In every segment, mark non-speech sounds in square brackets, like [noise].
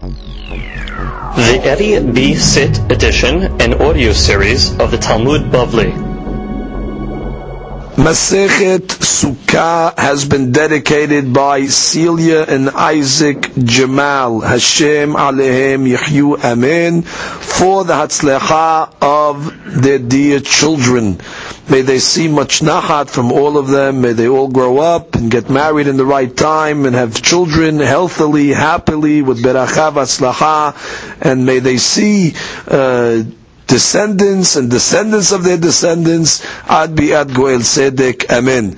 The Eddie B. Sit edition and audio series of the Talmud Bavli. Masechet Sukkah has been dedicated by Celia and Isaac Jamal. Hashem Alehem Yehyu Amen. For the Hatzlecha of their dear children. May they see much nachat from all of them. May they all grow up and get married in the right time and have children healthily, happily, with berachav atzlacha. And may they see uh, descendants and descendants of their descendants, ad bi'ad goel sedek, amen.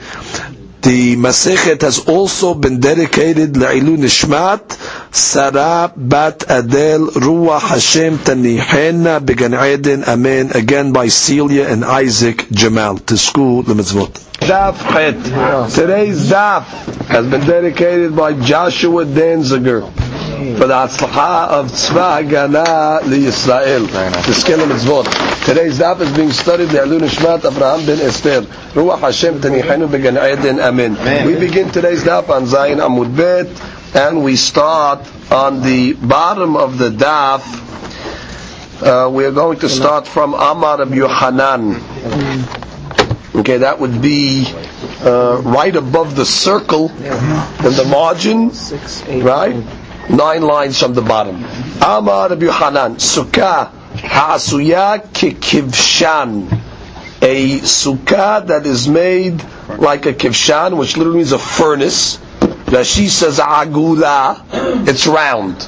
The Masechet has also been dedicated La'ilu Nishmat, Sarah Bat Adel Ruach Hashem Tanihena Began Eden, Amen, again by Celia and Isaac Jamal, to school the mitzvot. Daf Het. Today's Daf has been dedicated by Joshua Danziger for the Hatzlacha of Tzva Hagana Yisrael. The skill mitzvot. Today's daf is being studied the Alun Shmat Avraham ben Esther. Ruach Hashem Tanichenu Began Eden. Amen. We begin today's daf on Zayin Amud Bet, and we start on the bottom of the daf. Uh, we are going to start from Amar of Yohanan. Okay, that would be uh, right above the circle in the margin, right? nine lines from the bottom. Amar Rabbi Hanan, Sukkah ha'asuya kikivshan. A sukkah that is made like a kivshan, which literally means a furnace. Rashi says agula, it's round.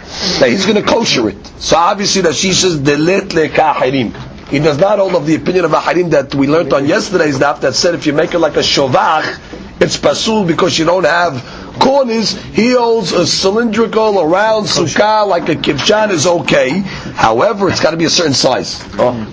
Now he's going to kosher it. So obviously Rashi says delet lekahirim. He does not hold of the opinion of Aharim that we learned on yesterday's daf that said if you make it like a shovach, it's pasul because you don't have Corners, heels, he holds a cylindrical, around round sukkah, like a kivshan is okay. However, it's got to be a certain size. Mm.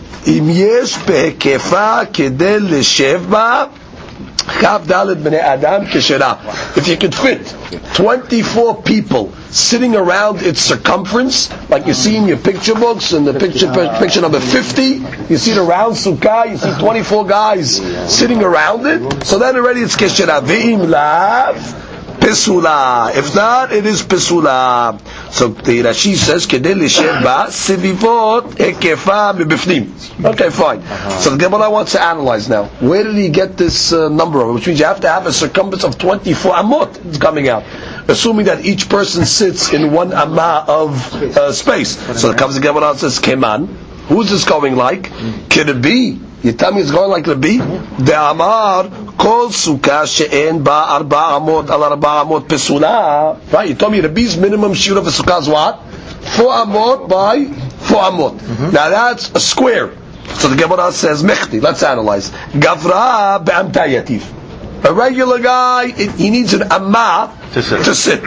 if you could fit 24 people sitting around its circumference, like you see in your picture books, in the picture picture number 50, you see the round sukkah, you see 24 guys sitting around it, so then already it's keshera. Ve'im lav, Pesula. If not, it is Pesula. So the Rashi says, lishem ba sivivot ekefa mibifnim. Okay, fine. So the Gemara wants to analyze now. Where did he get this uh, number? Of? Which means you have to have a circumference of 24 amot. It's coming out. Assuming that each person sits in one amma of uh, space. So it comes the Gemara and says, Keman. Who's this going like? Can it be? You tell me it's going like Rabbi? The Amar kol sukkah she'en ba arba amot al arba amot pesula. Right? You told me Rabbi's minimum shiur of a sukkah is what? Four amot by four amot. Mm-hmm. Now that's a square. So the Gemara says mechti. Let's analyze. Gavra be'amtayativ. A regular guy, he needs an amma to sit. To sit.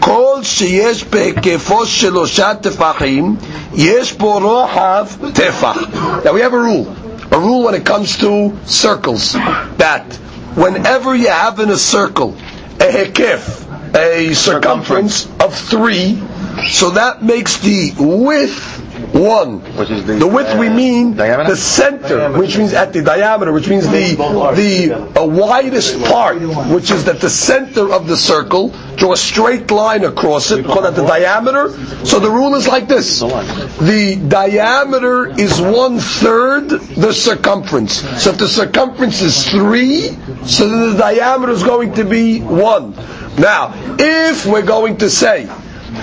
כל שיש בהיקפו שלושה טפחים, יש בו רוחב טפח. Now we have a rule a rule when it comes to circles that whenever you have in a circle a hekif, a circumference of three, so that makes the width one. Which is the, the width uh, we mean diameter? the center, diameter. which means at the diameter, which means the the uh, widest part, which is that the center of the circle. Draw a straight line across it, call that the diameter. So the rule is like this: the diameter is one third the circumference. So if the circumference is three, so then the diameter is going to be one. Now, if we're going to say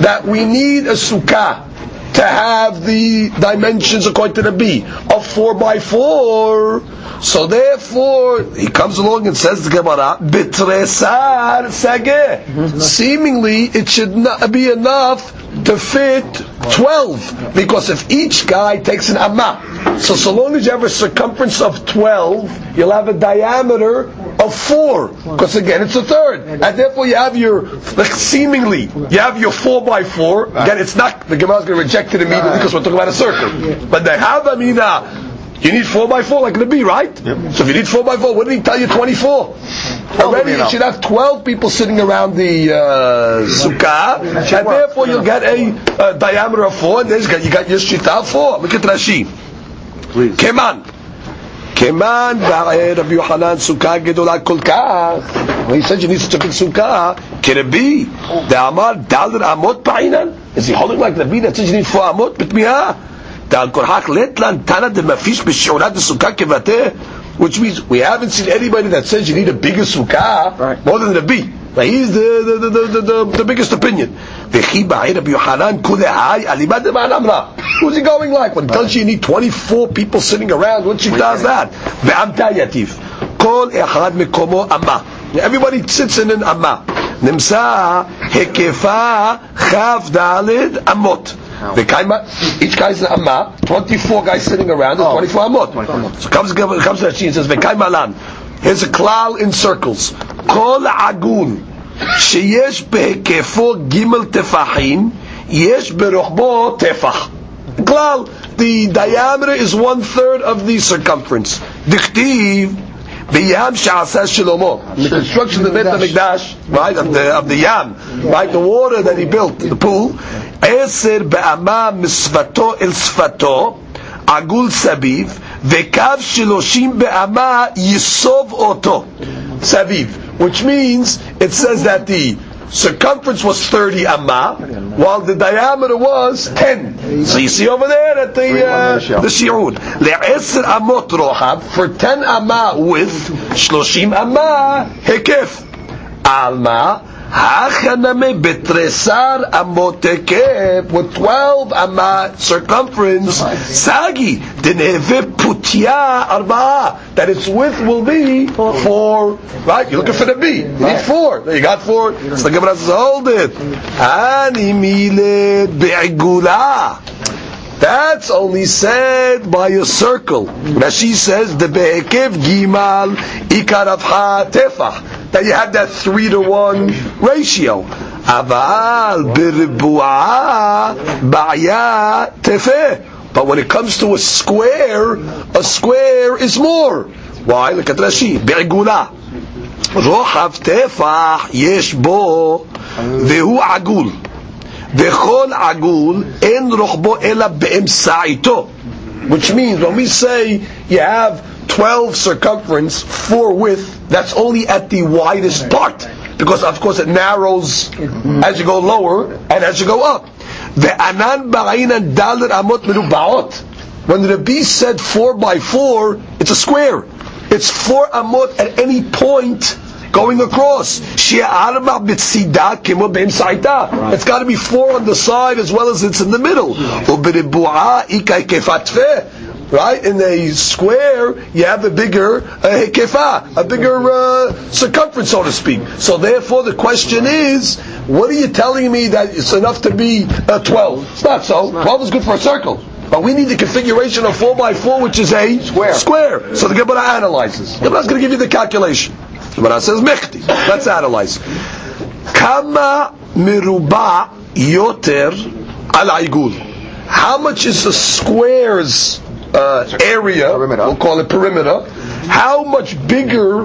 that we need a sukkah to have the dimensions according to the B of four by four. So therefore, he comes along and says the Gemara, "Bitresar sageh." Seemingly, it should not be enough to fit twelve, because if each guy takes an amma, so so long as you have a circumference of twelve, you'll have a diameter of four, because again it's a third, and therefore you have your like, seemingly you have your four by four. Again, it's not the Gemara is going to reject it immediately because we're talking about a circle, but they have the havamina. You need four by four like the B, right? Yep. So if you need four by four, what did he tell you? Twenty-four. Already you should have twelve people sitting around the uh, sukkah, and therefore you'll get a, a diameter of four. And there's you got your shita four. Look at Rashi. Please. Keman. כמן בער רבי יוחנן סוכה גדולה כל כך, when he said you need such a big sukkah, כרבי, דאמר דלת אמות פעינן? Is he holding like Rabbi that says you need four אמות בתמיהה? דל כורחק לטלן תנא דמפיש בשיעורת הסוכה כבתה? Which means we haven't seen anybody that says you need a bigger sukkah Right. more than Rabbi. Like he's the the, the, the, the, the biggest opinion. וכי בעיר רבי יוחנן כולהי אליבא דמען אמרה. Who's he going like? When he tells you you need 24 people sitting around, what she does that? ועמתה יתיב. כל אחד מקומו אמה. Everybody sits in an אמה. נמצא היקפה כ"ד אמות. וכמה, each guy's an אמה, 24 guys sitting around, there's 24 אמות. 24 אמות. So comes, comes to Rashi and says, וכמה לן. Here's a klal in circles. כל עגול שיש בהיקפו ג' טפחים, יש ברוחבו טפח. כלל, the diameter is one third of the circumference. דכתיב, בים שעשה שלמה. The construction of the Beit HaMikdash, right, of the, of the yam, right, the water that he built, the pool, עשר באמה משפתו אל שפתו, עגול סביב, וקו שלושים באמה יסוב אותו. Saviv, which means it says that the circumference was 30 amma, while the diameter was 10. So you see over there at the uh, the shi'ud. Le'eser amot rohab, for 10 amma with shloshim amma hikif. Alma, Hachaname betresar amotekep with twelve ama circumference sagi deneve putia arba that its width will be four. Right, you're looking for the B. You need four. You got four. So the Gemara says, hold it. Animile be'igula. That's only said by a circle. Rashi says the be'ekev gimal ikar avha tefah That you have that three to one ratio. Aval birbu'a ba'ya tefeh. But when it comes to a square, a square is more. Why? Look at Rashi. בעגולה. רוחב טפח יש בו והוא עגול. וכל עגול אין רוחבו אלא באמצעיתו. Which means when we say you have 12 circumference, 4 width, that's only at the widest part. Because of course it narrows as you go lower and as you go up. The anan ba'ainan dalit amot merubaot. When the Rabbi said 4 by 4, it's a square. It's 4 amot at any point going across. Right. It's got to be four on the side as well as it's in the middle right? In a square, you have a bigger hekefa, a bigger uh, circumference, so to speak. So therefore, the question is, what are you telling me that it's enough to be uh, 12? It's not so. 12 is good for a circle. But we need the configuration of 4 by 4 which is a square. square. So the Gemara analyzes. The Gemara is going to give you the calculation. The Gemara says, Mechti. Let's analyze. Kama miruba yoter al How much is the square's uh, area? Perimeter. We'll call it perimeter. How much bigger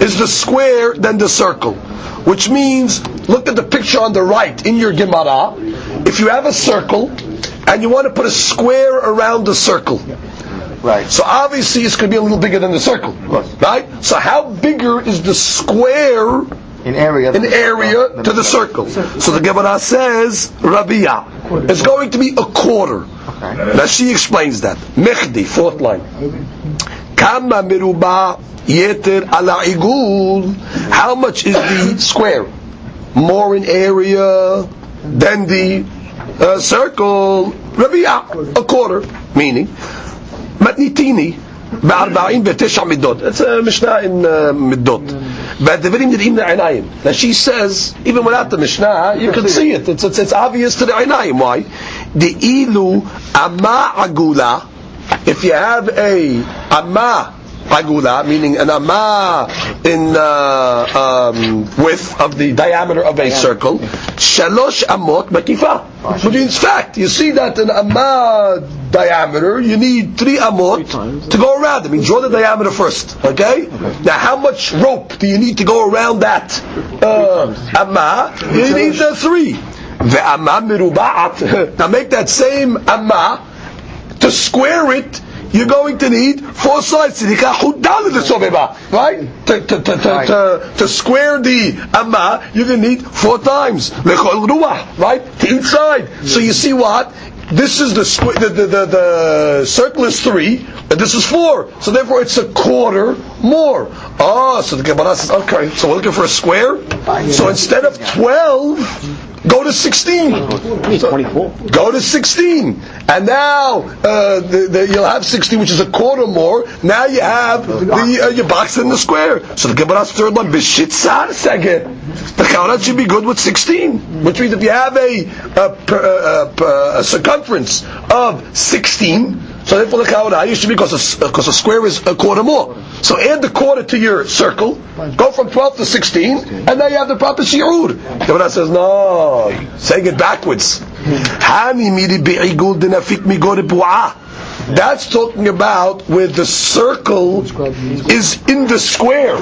is the square than the circle? Which means, look at the picture on the right in your Gemara. If you have a circle and you want to put a square around the circle, Right. so obviously it's going to be a little bigger than the circle, right? So how bigger is the square In area. in area to the circle? So the Gemara says Rabia. It's going to be a quarter. Okay. Now she explains that. Mechdi, fourth line. Kama miruba yeter ala igul. How much is the square? More in area than the uh, circle. Rabia, a quarter. Meaning, מתניתיני ב-49 מידות. It's a Mishnah in uh, מידות. That she says, even without the Mishnah, you can see it. It's, it's, it's obvious to the Ainayim. Why? The ilu ama agula. If you have a ama agula, meaning an amah in uh, um, width of the diameter of a circle, shalosh amot makifa, So in fact. You see that an amah diameter, you need three amot to go around. I mean, draw the diameter first, okay? Now, how much rope do you need to go around that uh, amah? You need three. The amah miruba'at. [laughs] Now, make that same amah to square it you're going to need four sides. Tzidika hudal the sobeba, right? To, to, to, to, to, square the amma, you're going to need four times. Right? To each side. So you see what? This is the, squ- the, the, the, the circle is three, and this is four. So therefore it's a quarter more. Oh, so the Gemara says, okay, so we're looking for a square? So instead of 12, go to 16. So- 24. Go to 16. And now uh, the, the, you'll have 16, which is a quarter more. Now you have the, uh, your box in the square. So the Gemara's third one, Bishitzar second. The Chaurot should be good with 16. Which means if you have a, a, per- uh, uh, a circumference of 16, so therefore the Chaurot, you should be because a, because uh, a square is a quarter more. So add the quarter to your circle, go from 12 to 16, and now you have the proper shi'ur. The Gemara says, no, saying it backwards. That's talking about where the circle is in the square.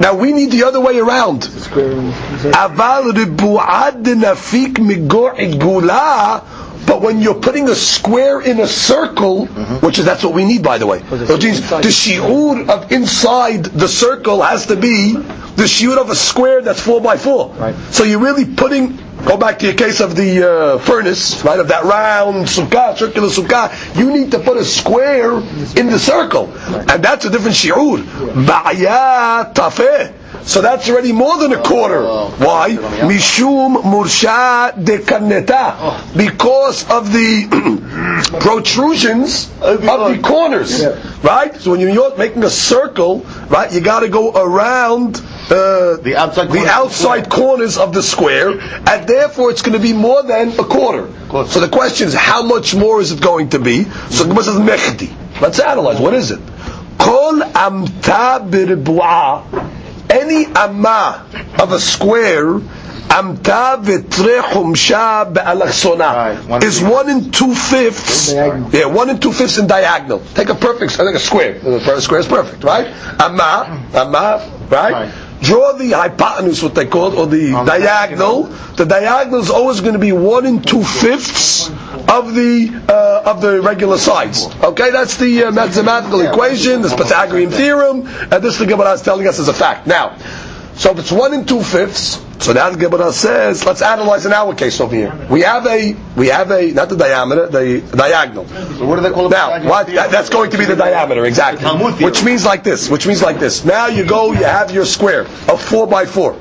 Now we need the other way around. Aval ribu'ah dinafik migor igula. But when you're putting a square in a circle, which is that's what we need, by the way, the shiur of inside the circle has to be the shiur of a square that's four by four. Right. So you're really putting. Go back to your case of the uh, furnace, right? Of that round sukkah, circular sukkah. You need to put a square in the circle, and that's a different shiur. Ba'ya tafeh. So that's already more than a quarter. Why? Mishum mursha de karneta. Because of the [clears throat] protrusions of the corners. Right? So when you're making a circle, right, you got to go around uh, The outside the corners of the square. corners of the square, and therefore it's going to be more than a quarter. So the question is, how much more is it going to be? So the says, mechdi. Let's analyze. What is it? Kol amta. Any amma of a square, amta v'tre humsha Right, is one and two fifths. Yeah, one and two fifths in diagonal. Take a perfect, I think a square. A square is perfect, right? Amma, amma, right? Draw the hypotenuse, what they call it, or the On diagonal. The diagonal is always going to be one and two fifths of the uh, of the regular sides. Okay, that's the uh, mathematical equation, this Pythagorean theorem, and this the Gemara is telling us as a fact. Now, so if it's one and two fifths, so now the Gemara says, let's analyze in our case over here. We have a we have a not the diameter, the diagonal. So what do they call it? Now, what, that, that's going to be the diameter, exactly. The Talmud theorem. Which means like this, which means like this. Now you go, you have your square of four by four.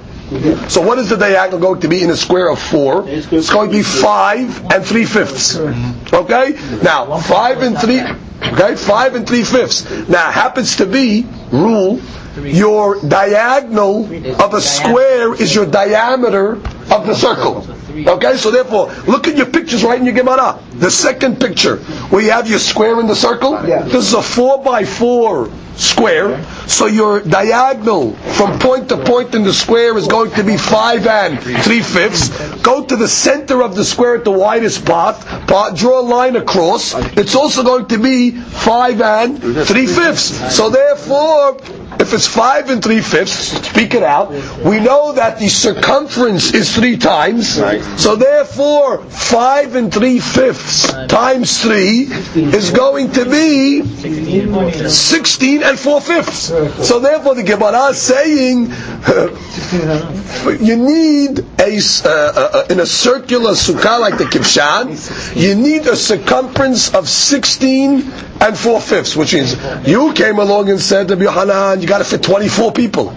So what is the diagonal going to be in a square of four? It's going to be five and three fifths. Okay? Now, five and three, okay, five and three fifths. Now, happens to be, rule, your diagonal of a square is your diameter of the circle. Okay, so therefore, look at your pictures right in your Gemara. The second picture, where you have your square in the circle. This is a four by four square. So your diagonal from point to point in the square is going to be five and three fifths. Go to the center of the square at the widest part. part draw a line across. It's also going to be five and three fifths. So therefore, if it's five and three fifths, speak it out. We know that the circumference is three times. So therefore, five and three fifths times three is going to be 16 and 4 fifths. So therefore the Gemara is saying [laughs] you need a, uh, uh, in a circular sukkah like the Kivshan, you need a circumference of 16 and 4 fifths, which means you came along and said to Yohanan, you got to fit 24 people.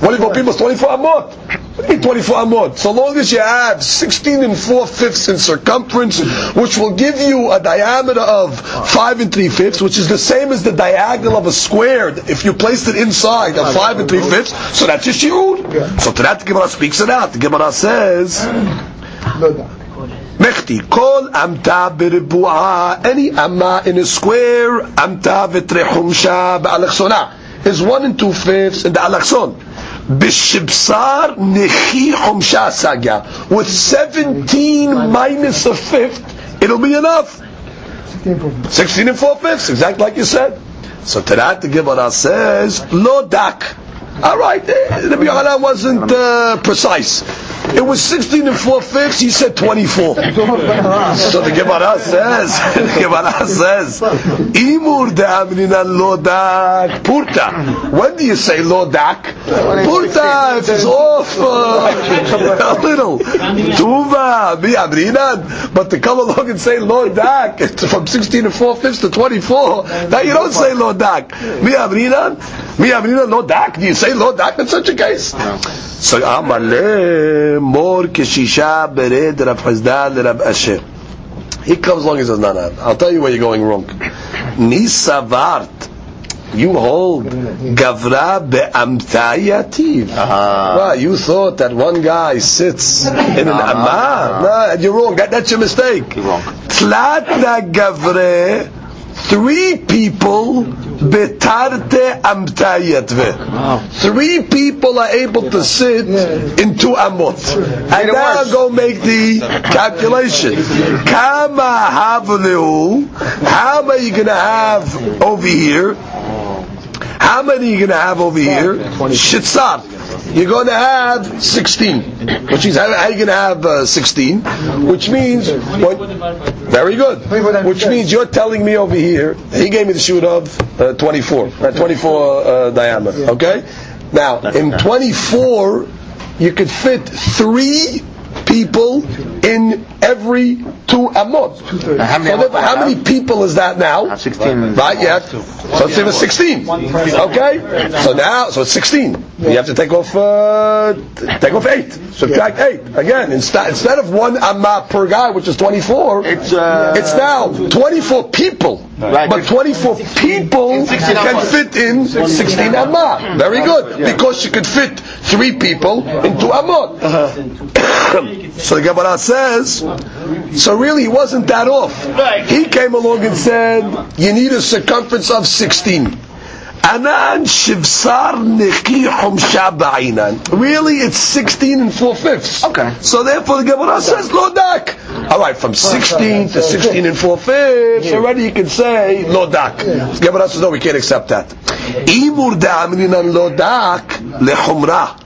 24 people is 24 amot. What do you mean 24 amot? So long as you have 16 and 4 fifths in circumference, which will give you a diameter of 5 and 3 fifths, which is the same as the diagonal of a square, if you placed it inside of 5 and 3 fifths, so that's your shiur. So to that the Gemara speaks it out. The Gemara says, Mechti, kol amta b'ribu'a, any amma in a square, amta v'trechumsha ba'alachsona, is one and two fifths in the alachson. B'shibsar nechi humsha sagya. With 17 minus a fifth, it'll be enough. 16 and 4 fifths, exactly like you said. So to the Gemara says, lo dak. All right, eh, Rabbi Yohanan wasn't uh, precise. It was 16 and 4 fifths, he said 24. [laughs] so the Gemara says, [laughs] the Gemara says, Imur de'amrinan lo dak purta. When do you say lodak? Purta, if it's off uh, [laughs] a little. Tuva, mi amrinan. But to come along and say lodak, it's from 16 and 4 fifths to 24, now you don't say lodak. Mi amrinan? Mi amrinan lodak? Do you say lodak in such a case? So Amale more kishisha bered Rav Chizda Rav Asher. He comes along and says, no, no, I'll tell you where you're going wrong. Nisavart. You hold Gavra be'amtayativ. Well, you thought that one guy sits in an amma. No, you're wrong. That, that's your mistake. You're wrong. Gavre, three people betarte amtayatve. Three people are able to sit in two amot. And now go make the calculation. Kama havleu, how many are you going to have over here? How many are you going to have over here? Shitzar. You're going to have 16. Which means, how, how are you going to have uh, 16? Which means, what, very good. Which means you're telling me over here, he gave me the shoot of uh, 24, uh, 24 uh, diameter. Okay? Now, in 24, you could fit three people in every two amot. How many So therefore, how many people is that now? 16. Right, yeah. So let's say it's 16. Okay? So now, so it's 16. You have to take off, uh, take off 8. Subtract 8. Again, instead, instead of one amma per guy, which is 24, It's, uh, it's now 24 people. Right. But 24 people can fit in 16 amma. Very good. Because you could fit three people into amot. [coughs] so the Gemara says, so really he wasn't that off. He came along and said, you need a circumference of 16. Anan shivsar nekihum shaba'inan. Really, it's 16 and 4 fifths. Okay. So therefore the Gemara says, lodak. Alright, from 16 to 16 and 4 fifths, already you can say lodak. The Gemara says, no, we can't accept that. Imur da'amrinan lodak lechumrah.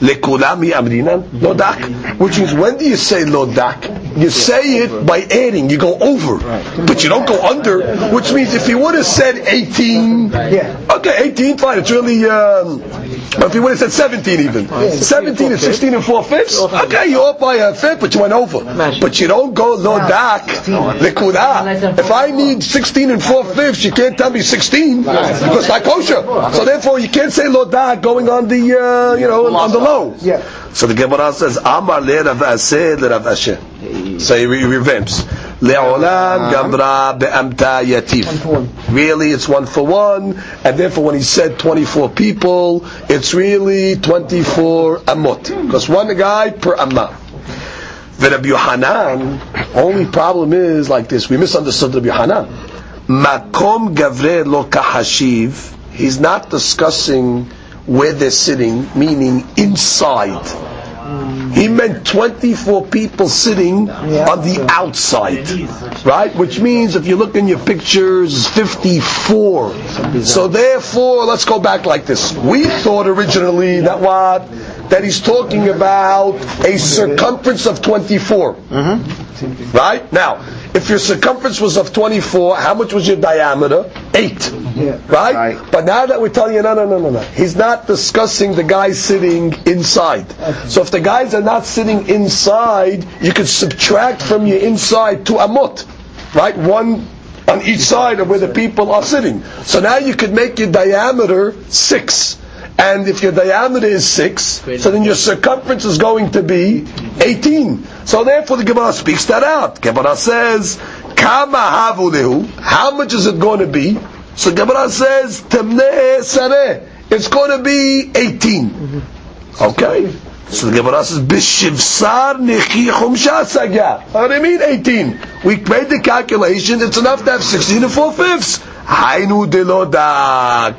Lekulami amrinan lodak. Which means, when do you say lodak? You say it by adding, you go over. But you don't go under, which means if you would have said 18, okay, 18, fine, it's really, um, if you would have said 17 even. 17 and 16 and 4 fifths, okay, you're off by a fifth, but you went over. But you don't go lodak, lekudah. If I need 16 and 4 fifths, you can't tell me 16, because it's not kosher. So therefore, you can't say lodak going on the, uh, you know, on the low. So the Gemara says, Amar le Rav Aseh le Rav Asher. So he re- revamps. Le'olam gabra be'amta yatif. Really, it's one for one, and therefore when he said 24 people, it's really 24 amot. Because one guy per amma. Rabbi Yohanan, only problem is like this, we misunderstood Rabbi Yohanan. Makom gavre lo kahashiv, he's not discussing where they're sitting, meaning inside. He meant 24 people sitting on the outside, right? Which means if you look in your pictures, 54. So therefore, let's go back like this. We thought originally that what? That he's talking about a circumference of 24. Mm-hmm. Right? Now, if your circumference was of 24, how much was your diameter? 8. Right? Right. But now that we're telling you, no, no, no, no, no. He's not discussing the guys sitting inside. So if the guys are not sitting inside, you could subtract from your inside to amot. Right? One on each side of where the people are sitting. So now you could make your diameter 6. And if your diameter is 6, so then your circumference is going to be 18. So therefore the Gemara speaks that out. Gemara says, Kama havulehu, how much is it going to be? So Gemara says, Temne sareh, it's going to be 18. Okay? So the Gemara says, Bishivsar nechi chumsha. What do you mean 18? We made the calculation, it's enough to have 16 and 4 fifths. Hainu de lodak.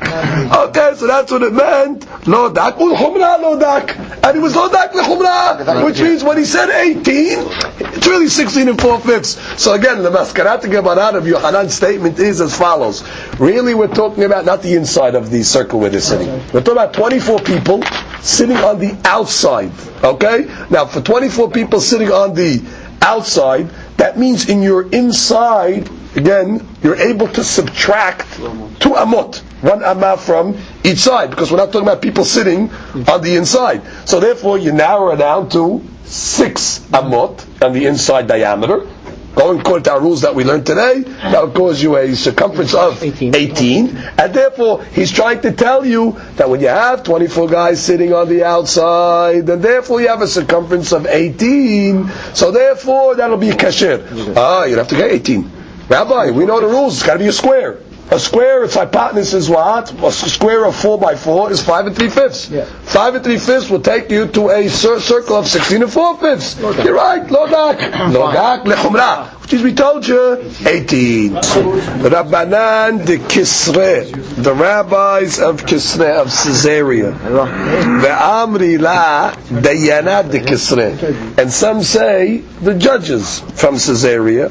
Okay, so that's what it meant. Lodak, ulchumra lodak. And it was lodak lechumra, which means when he said 18, it's really 16 and 4 fifths. So again, the maskarat Gemara of Yohanan's statement is as follows. Really, we're talking about not the inside of the circle where they're sitting. We're talking about 24 people sitting on the outside. Okay? Now, for 24 people sitting on the outside, that means in your inside, again, you're able to subtract two amot, one amah from each side, because we're not talking about people sitting on the inside. So therefore, you narrow it down to six amot on the inside diameter. Going according to our rules that we learned today, that would cause you a circumference of 18. 18. And therefore, he's trying to tell you that when you have 24 guys sitting on the outside, then therefore you have a circumference of 18. So therefore, that'll be a kasher. Ah, you'd have to get 18. Rabbi, we know the rules. It's got to be a square. A square, its hypotenuse is what? A square of 4 by 4 is 5 and 3 fifths. Yeah. 5 and 3 fifths will take you to a cir- circle of 16 and 4 fifths. You're right, lodak. Lodak lechumrah. Which is, we told you, 18. Rabbanan de Kisre. The rabbis of Kisre, of Caesarea. Ve'amri la dayana de Kisre. And some say the judges from Caesarea.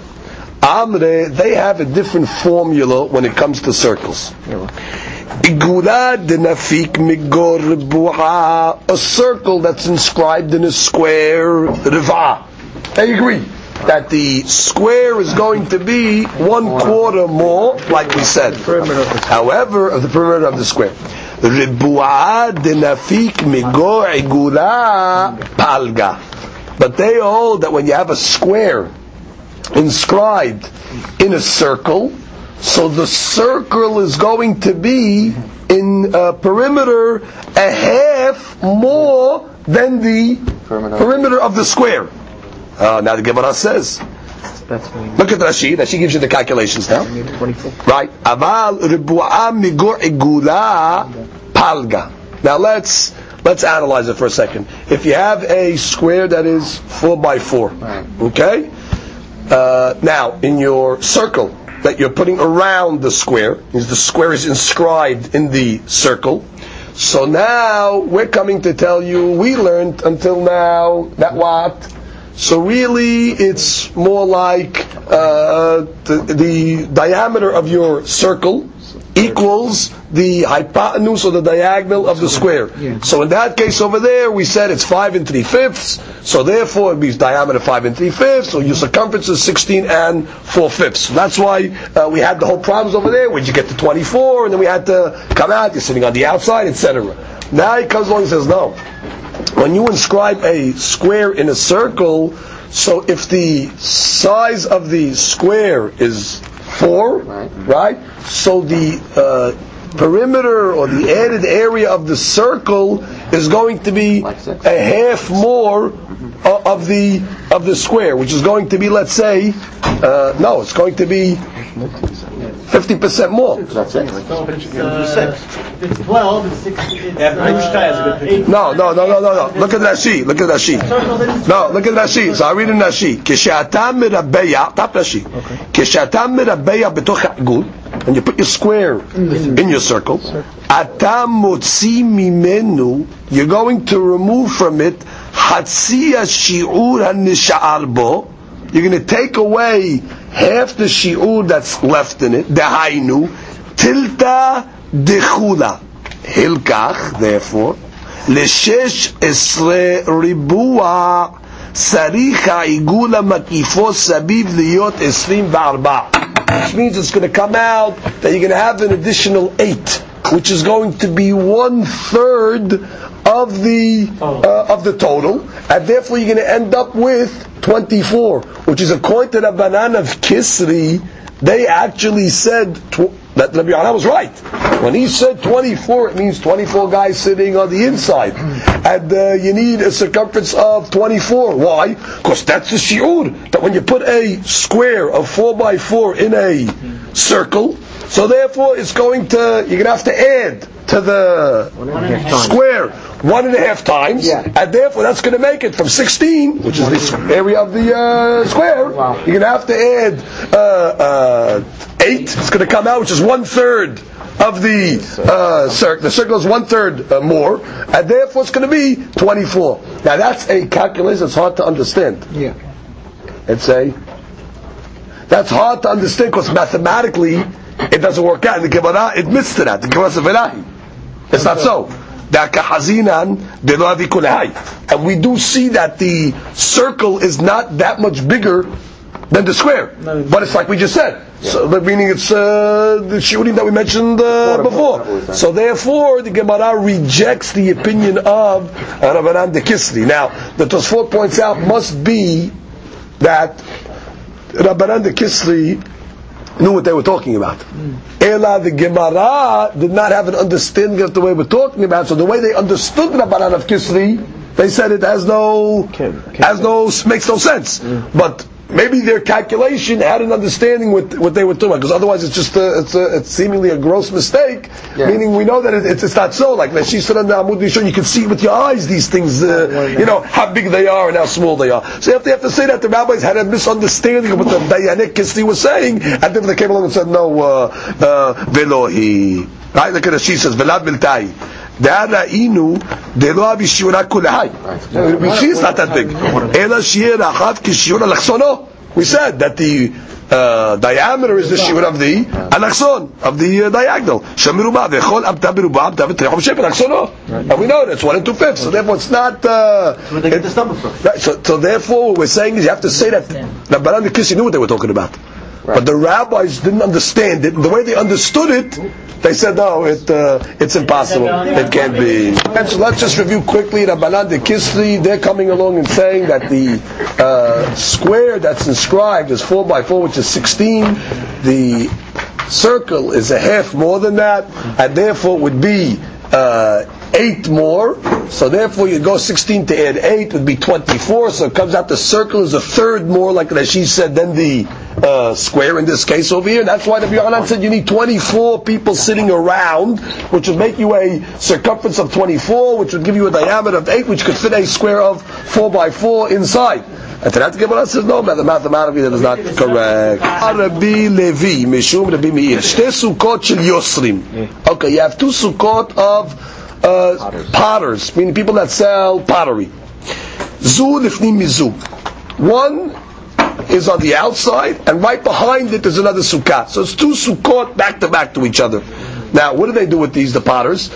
Amre, they have a different formula when it comes to circles. A circle that's inscribed in a square riva. They agree that the square is going to be one quarter more, like we said. However, of the perimeter of the square. Migor. But they hold that when you have a square inscribed in a circle, so the circle is going to be in uh, perimeter a half more than the Perimeter. perimeter of the square. Uh, now the Gemara says, That's look at Rashi. Rashi gives you the calculations now. Right. Aval ribu'a migor igula palga. Now let's let's analyze it for a second. If you have a square that is four by four, okay. Uh, now in your circle that you're putting around the square, is the square is inscribed in the circle. So now we're coming to tell you we learned until now that what. So really, it's more like uh, the, the diameter of your circle equals the hypotenuse or the diagonal of the square. Yeah. So in that case over there, we said it's five and three fifths. So therefore, it means diameter five and three fifths. So your circumference is sixteen and four fifths. So that's why uh, we had the whole problems over there. When you get to twenty-four, and then we had to come out. You're sitting on the outside, etc. Now he comes along and says, no when you inscribe a square in a circle, so if the size of the square is four, Right. right? So the uh, perimeter or the added area of the circle is going to be Like a half more o- of the of the square, which is going to be, let's say, uh, no, it's going to be fifty percent more. That's it. If it's 12, it's 16. It's, uh, eight- No, no, no, no, no, no. Look at Rashi. Look at Rashi. No, look at Rashi. So I read in Rashi. כשאתה מרבע, top Rashi. כשאתה מרבע בתוך העיגול, and you put your square in your circle, אתה מוציא ממנו, you're going to remove from it, חצי השיעור הנשאר בו, you're going to take away half the shi'ur that's left in it, דהיינו, tilta דחולה. הלקח, therefore, לשש עשרה ריבוע צריך העיגול המקיפו סביב להיות עשרים וארבע. Which means it's going to come out that you're going to have an additional eight, which is going to be one third of the uh, of the total, and therefore you're going to end up with 24, which is according to the Rabbanan of Kisri, they actually said tw- that Rabbi Yohanan was right. When he said 24, it means 24 guys sitting on the inside. And uh, you need a circumference of 24. Why? Because that's the shi'ur. That when you put a square of 4 by 4 in a circle, so therefore it's going to, you're going to have to add to the square one and a half times, Yeah. and therefore that's going to make it from 16, which is the area of the uh, square. You're going to have to add uh, uh, eight. It's going to come out, which is one third of the uh, circle. The circle is one third uh, more, and therefore it's going to be 24. Now that's a calculation that's hard to understand. Yeah. It's a that's hard to understand because mathematically it doesn't work out. And the Gemara admits to that. The Gemara. It's not so. That kahazinan de lo avi kulehai. And we do see that the circle is not that much bigger than the square. But it's like we just said. So, meaning it's uh, the shooting that we mentioned uh, before. So therefore, the Gemara rejects the opinion of Rabbanan de Kisri. Now, the Tosfot points out must be that Rabbanan de Kisri knew what they were talking about. Ela, the Gemara did not have an understanding of the way we're talking about. So the way they understood the Rabbanan of Kisri, they said it has no, has no, makes no sense. Mm. But maybe their calculation had an understanding with what they were talking about, because otherwise it's just a, it's, a, it's seemingly a gross mistake. Yeah. Meaning we know that it, it's, it's not so. Like she said on the Amud you can see with your eyes these things, uh, you know how big they are and how small they are. So you have to, have to say that the rabbis had a misunderstanding of what the Dayanik Kisli was saying, and then they came along and said, no, uh, uh, velohi. Right? Look at it. She says, velad miltai. דעה ראינו דלא אבי שיעורה כולהי. She is not that big. אלא שיהיה רחב כשיעור אלכסונו. We said that the uh, diameter is the shiur of the alakson, of the uh, diagonal. Shemiruba v'chol abta beruba abta v'trechom shep alaksono. And we know that's one and two fifths. So therefore it's not... Uh, Where they get this number from? Right, so, so therefore, what we're saying is you have to say that the Baran the Kissi knew what they were talking about. But the rabbis didn't understand it. The way they understood it, they said, no, it, uh, it's impossible. It can't be. And so let's just review quickly Rabbanan de Kisri. They're coming along and saying that the uh, square that's inscribed is 4 by 4, which is 16. The circle is a half more than that, and therefore would be uh, 8 more. So therefore you go 16 to add 8 would be 24. So it comes out the circle is a third more, like Rashi said, than the uh, square in this case over here. That's why the Yohanan said you need 24 people sitting around, which would make you a circumference of 24, which would give you a diameter of 8, which could fit a square of 4 by 4 inside. And to that the Gemara says no, mathematically that is not correct. Rabbi Levi, Mishum Rabbi Meir, Shte sukkot shel Yosrim. Okay, you have two sukkot of uh, potters, meaning people that sell pottery. Zu lifnim mizu. One is on the outside, and right behind it is another sukkah. So it's two sukkot back to back to each other. Now, what do they do with these, the potters?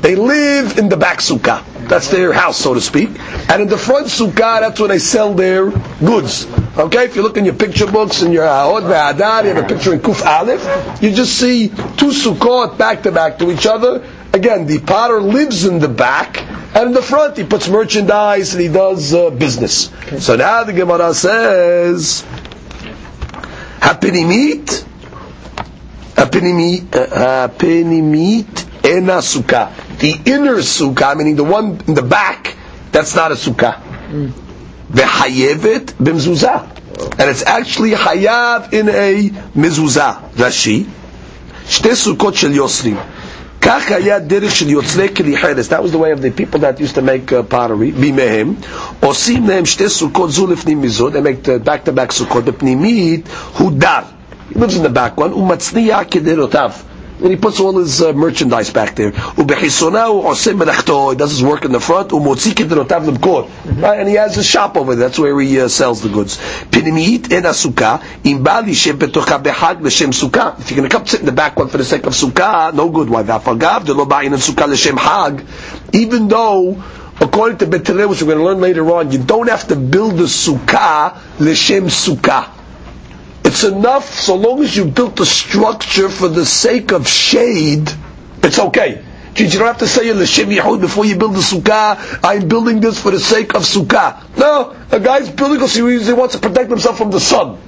They live in the back sukkah. That's their house, so to speak. And in the front sukkah, that's where they sell their goods. Okay, if you look in your picture books and your uh, Hod Ve'adar, you have a picture in Kuf Aleph, you just see two sukkot back to back to each other. Again, the potter lives in the back, and in the front he puts merchandise and he does uh, business. Okay. So now the Gemara says, Hapinimit, Hapinimit, uh, Hapinimit a sukkah. The inner sukkah, meaning the one in the back, that's not a sukkah. Hmm. Vehayevet bimzuzah. And it's actually hayav in a mezuzah. Rashi. Shte sukkot shel yosrim. That was the way of the people that used to make uh, pottery. Bimehem. Osim nehem shte sukkot zulifnim mizud. They make the back-to-back sukkot. The Bepnimit hudar. He lives in the back one. Umatzniya kederotav and he puts all his uh, merchandise back there. He does his work in the front. Right? And he has a shop over there. That's where he uh, sells the goods. If you're going to come sit in the back one for the sake of sukkah, no good. Why? Even though according to Bet Hillel, which we're going to learn later on, you don't have to build the sukkah leshem sukkah. It's enough so long as you built a structure for the sake of shade, it's okay. You don't have to say in the l'shem yehud before you build the sukkah. I'm building this for the sake of sukkah. No, a guy's building because he wants to protect himself from the sun.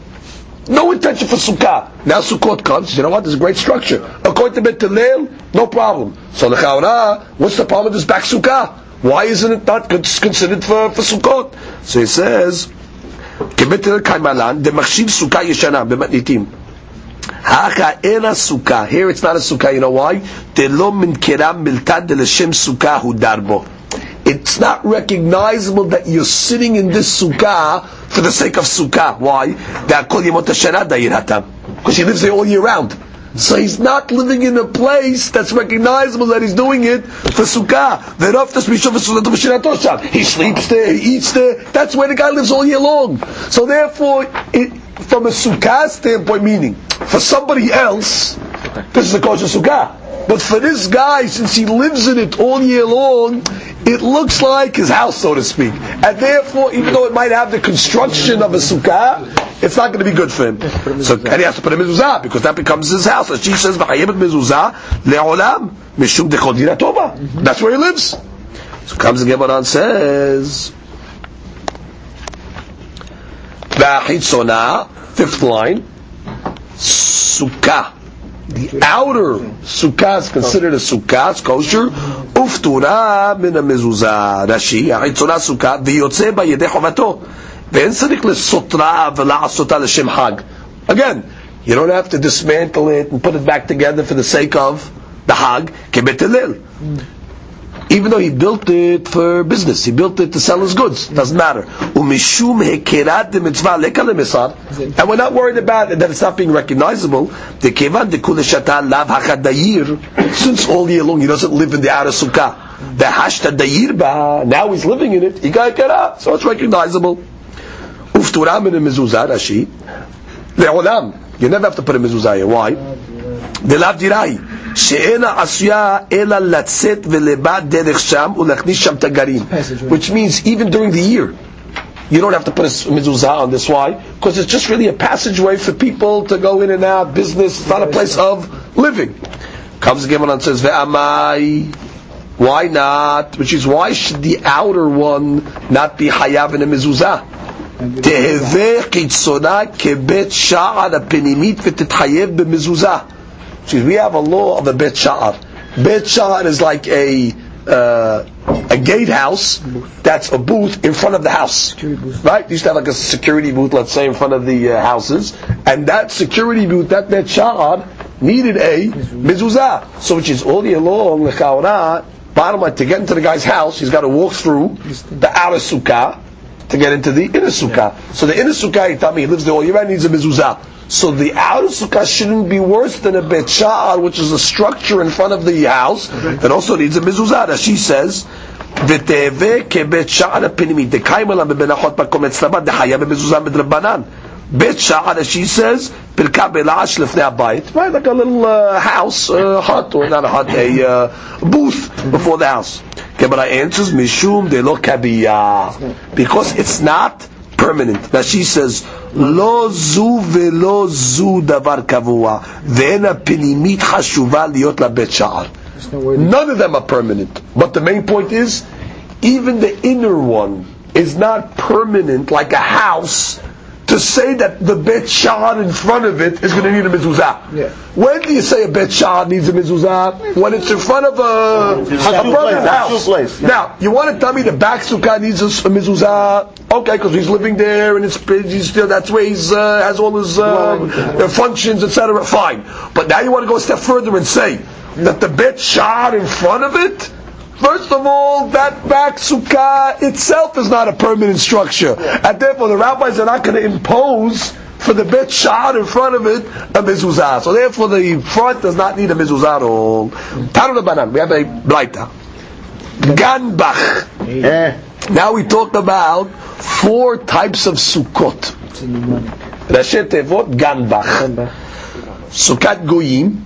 No intention for sukkah. Now Sukkot comes. You know what? There's a great structure. According to Bet Hillel, no problem. So the Chaura, what's the problem with this back sukkah? Why isn't it not considered for, for Sukkot? So he says, כבית הלל קיימלן, דמחשיב סוכה ישנה במתניתים. הכה אין הסוכה, here it's not a sukkah, you know why? דלא מנקרה מלתא דלשם סוכה הוא דר בו. It's not recognizable that you're sitting in this sukkah for the sake of sukkah. Why? דהכל ימות השנה דהיר התם. Because he lives there all year round. So he's not living in a place that's recognizable that he's doing it for sukkah. He sleeps there, he eats there. That's where the guy lives all year long. So therefore, it, from a sukkah standpoint, meaning for somebody else, this is a kosher sukkah. But for this guy, since he lives in it all year long, it looks like his house, so to speak. And therefore, even though it might have the construction of a sukkah, it's not going to be good for him. So and he has to put a mezuzah because that becomes his house. As she says, "V'chayemet mezuzah le'olam mishum dechodina tova." That's where he lives. So comes the Gemara and says, "V'achitzona," fifth line, sukkah. The outer sukkah is considered a sukkah, it's kosher. Uftura min a mezuzah. Rashi, achitzona sukkah, v'yotze ba yedei chovato. ואין צריך לסותרה ולעשותה לשם חג. Again, you don't have to dismantle it and put it back together for the sake of the hag, כבית הלל. Even though he built it for business, he built it to sell his goods. Doesn't matter. ומשום היכרת דמצווה לקה למסר, and we're not worried about it, that it's not being recognizable. דכיוון דכולי שתה לאו החדאיר, since all year long he doesn't live in the outer sukkah. דהשת דאיר בה, now he's living in it, he got הכרה, so it's recognizable. ופטורה מן המזוזה, רש"י, לעולם. You never have to put a mezuzah here. Why? דלאו דירה היא, שאינה עשויה אלא לצאת ולבד דרך שם ולהכניס שם תגרים. Which means even during the year, you don't have to put a mezuzah on this. Why? Because it's just really a passageway for people to go in and out, business, it's not a place of living. Comes the Gemara and says, Ve'amai, why not? Which is, why should the outer one not be hayav in a mezuzah? תהווה חיצונה כבית שער הפנימית ותתחייב במזוזה. See, we have a law of a bet sha'ar. Bet sha'ar is like a uh, a gatehouse that's a booth in front of the house. Right? You used to have like a security booth, let's say, in front of the uh, houses, and that security booth, that bet sha'ar, needed a mezuzah. So which is all year long, the chaura, bottom line, to get into the guy's house, he's got to walk through the outer sukkah to get into the inner sukkah. So the inner sukkah, he tell me, he lives there all year round, needs a mezuzah. So the outer sukkah shouldn't be worse than a bet sha'ar, which is a structure in front of the house that also needs a mezuzah. As she says, ותהווה כבית שער הפנימי, דקיימה לה בבין אחות מקום אצלמה, דחיה במזוזה מדרבנן. בית שער, as she says, Pirkab el Ash Abayit, right? Like a little uh, house, uh, hut, or not a hut, a uh, booth before the house. Okay, Abaye answers, Mishum de lo. Because it's not permanent. Now she says, lo zu ולא זו דבר קבוע, ואין הפנימית חשובה להיות לבית שער. None of them are permanent. But the main point is, even the inner one is not permanent like a house to say that the bet shah in front of it is going to need a mezuzah. Yeah. When do you say a bet shah needs a mezuzah? When it's in front of a, a Hashu brother's place, house. place, yeah. Now, you want to tell me the back sukkah needs a, a mezuzah? Okay, because he's living there and it's he's still that's where he's uh, has all his uh, functions, etc. Fine. But now you want to go a step further and say that the bet shah in front of it. First of all, that back sukkah itself is not a permanent structure, and therefore the rabbis are not going to impose for the bet shah in front of it a mezuzah. So therefore, the front does not need a mezuzah at all. Tanu Rabbanan, we have a braita. Ganbach. Eh, Now we talk about four types of sukkot. Rashi Tevot Ganbach. Sukkot Goyim.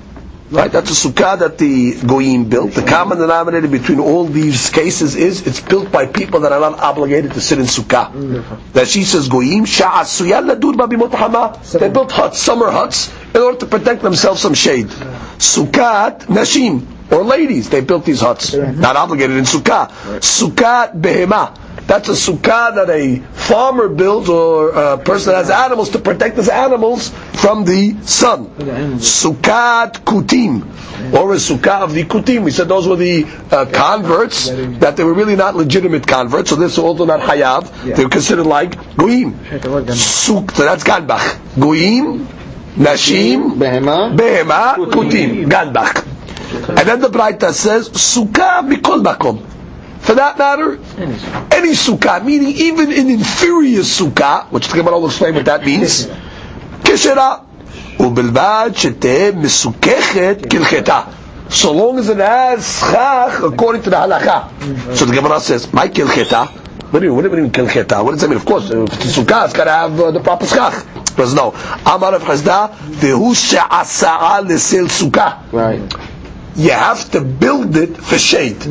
Right, that's a sukkah that the goyim built. The common denominator between all these cases is it's built by people that are not obligated to sit in sukkah. Mm-hmm. That she says goyim sha'asuya ladur babimot hama. They built huts, summer huts, in order to protect themselves from shade. Sukkot nashim or ladies, they built these huts, not obligated in sukkah. Sukkot behema. That's a sukkah that a farmer builds or a person that has animals to protect his animals from the sun. Sukkot kutim, or a sukkah of the kutim. We said those were the uh, converts, that they were really not legitimate converts, so this is also not hayav. They were considered like goyim. Suk, so that's ganbach. Goyim, nashim, behema. behema, kutim, ganbach. And then the Braita says, sukkah mikol makom For that matter, any sukkah, meaning even an inferior sukkah, which the Gemara will explain what that means, כשרה, ובלבד שתהא מסוככת כהלכתה. So long as it has schach according to the halacha. So the Gemara says, my kilcheta? What do you, what do you mean kilcheta? What does that mean? Of course, if it's a sukkah, it's got to have uh, the proper schach. Because no, Amar of Chazda, Vehu she'asa'a l'sel sukkah. Right. You have to build it for shade.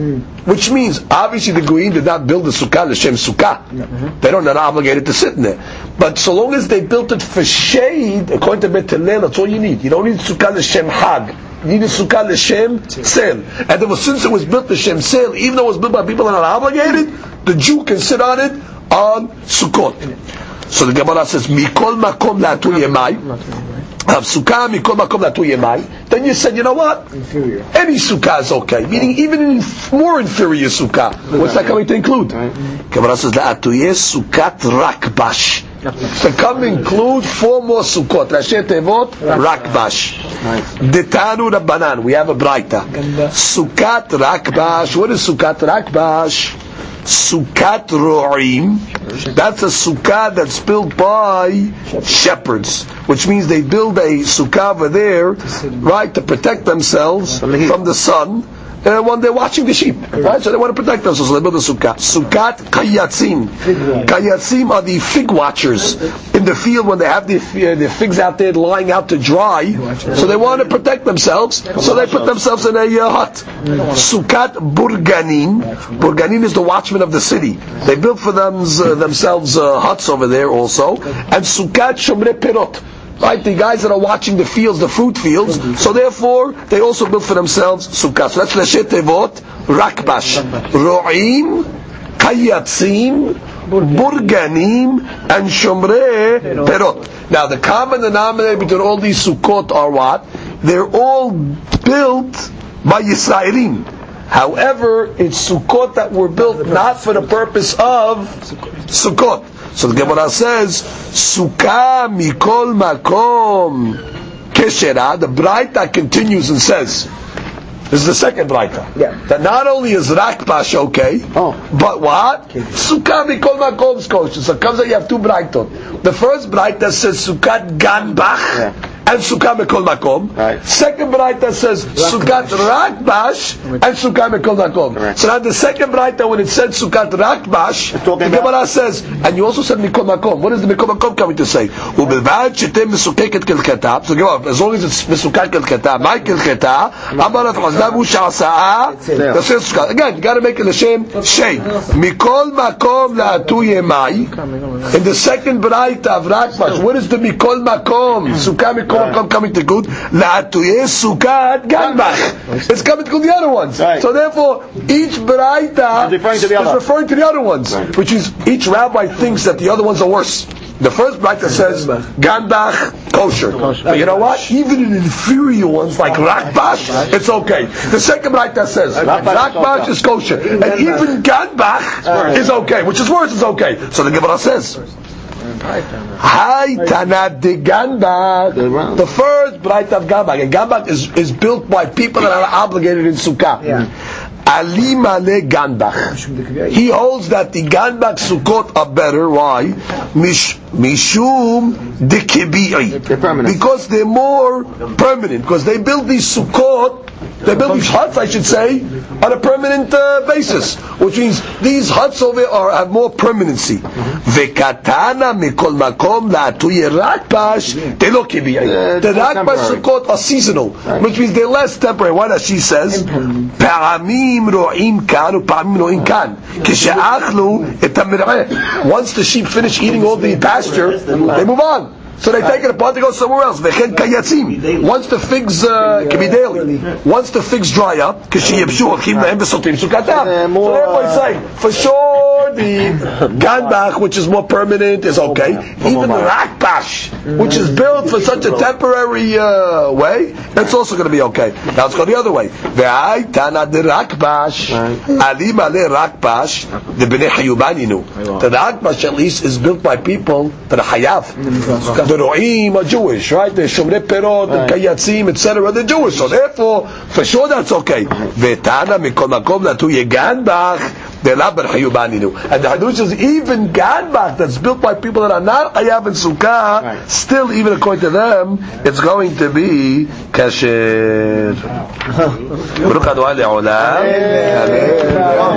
Which means, obviously the Goyim did not build the sukkah l'shem sukkah. They don't, they're not obligated to sit in there. But so long as they built it for shade, according to Bet Hillel, that's all you need. You don't need sukkah the Shem hag. You need a sukkah the Shem sel. And since it was built the Shem sel, even though it was built by people that are not obligated, the Jew can sit on it on Sukkot. So the Gemara says, Mikol makom la'atu yemai. Have sukkah mikol makom la'atu yemai. Then you said, you know what? Inferior. Any sukkah is okay. Meaning even in more inferior sukkah. What's that coming to include? Gemara says, la'atuye rakbash. To come include four more sukkot. Rashi tevot rakbash. Detanu rabbanan. We have a braita. Sukkot rakbash. What is sukkot rakbash? Sukkot ro'im. That's a sukkah that's built by shepherds, which means they build a sukkah over there, right, to protect themselves from the sun. Uh, when they're watching the sheep, right? So they want to protect themselves, so they build a sukkah. Sukkot kayatzim. Kayatzim are the fig watchers in the field when they have the, uh, the figs out there lying out to dry. So they want to protect themselves, so they put themselves in a uh, hut. Sukkot burganin. Burganin is the watchman of the city. They built for them, uh, themselves uh, huts over there also. And Sukkot shomre perot. Right, the guys that are watching the fields, the fruit fields, so therefore they also built for themselves sukkah. So that's Rashet Tevot, Rakbash, Ro'im, Kayatzim, Burganim, and Shomre Perot. Now the common denominator between all these sukkot are what? They're all built by Yisraelim. However, it's sukkot that were built not for the purpose of sukkot. So the Gemara says, Sukkah mikol makom keshera. The Braita continues and says, this is the second Braita. Yeah. That not only is Rakbash okay, Oh. but what? Sukkah mikol makom is kosher. So it comes out you have two Braitot. The first Braita says Sukkah ganbach. Yeah And Sukkah Mikol Makom. Right. Second Braita says Sukkah Rakbash and Sukkah Mikol Makom. Correct. So now the second Braita, when it said Sukkah Rakbash, It's talking the about- Gemara says, and you also said Mikol Makom. What is the Mikol Makom coming to say? ובלבד שתהיה מסוכקת כלכתה, so Gemara, as long as it's מסוכק כלכתה, מהי כלכתה? אמר רב חסדב הוא שעשאה, תעשה סוכר. Again, you got to make it לשם shade. מכל מקום לעטו ימי, in the second Braita of Rakbash, what is the Mikol Makom? Sukkah Makom coming to good. La'atuye Sukkah Ganbach. It's coming to good the other ones. Right. So therefore, each Braita Is referring to the is other. referring to the other ones, Right. which is each rabbi thinks that the other ones are worse. The first Braita says Ganbach kosher. But you know what? Even in inferior ones like Rakbash, it's okay. The second Braita says Rakbash is kosher, and even Ganbach is okay, which is worse is okay. So the Gemara says. Hi Tanat de Ganbach. The first Braita of Ganbach. And Ganbach is, is built by people that are obligated in Sukkah. Ali Male Ganbach. He holds that the Ganbach Sukkot are better. Why? Mish, mishum de Kibi'i. Because they're more permanent. Because they build these Sukkot, they're building huts, I should say, on a permanent uh, basis, which means these huts over are have more permanency. Vekatana mikol makom la'atuye rakbash telo. The rakbash sukkot are seasonal, which means they're less temporary. Why does she says? Ro'im kan ro'im kan. Once the sheep finish eating all the pasture, they move on. So they take it apart to go somewhere else. Once the figs uh, can be daily. Once the figs dry up, because she yibshu achim lahem v'sotim sukatam. So therefore he's saying, for sure the ganbach, which is more permanent, is okay. Even the rakbash, which is built for such a temporary uh, way, that's also going to be okay. Now let's go the other way. The rakbash, alim rakbash, the b'nei. The rakbash at least is built by people that are hayav. The ro'im are Jewish, right? The shomrei perot, the kayatzim, etc. They're Jewish, so therefore, for sure that's okay. Ve'tana mikol makom latu yeganbach. They're not ber hayubaninu. And the Hadush is even Ganbach that's built by people that are not Ayav and Sukkah, Right. still even according to them, it's going to be kasher. [laughs]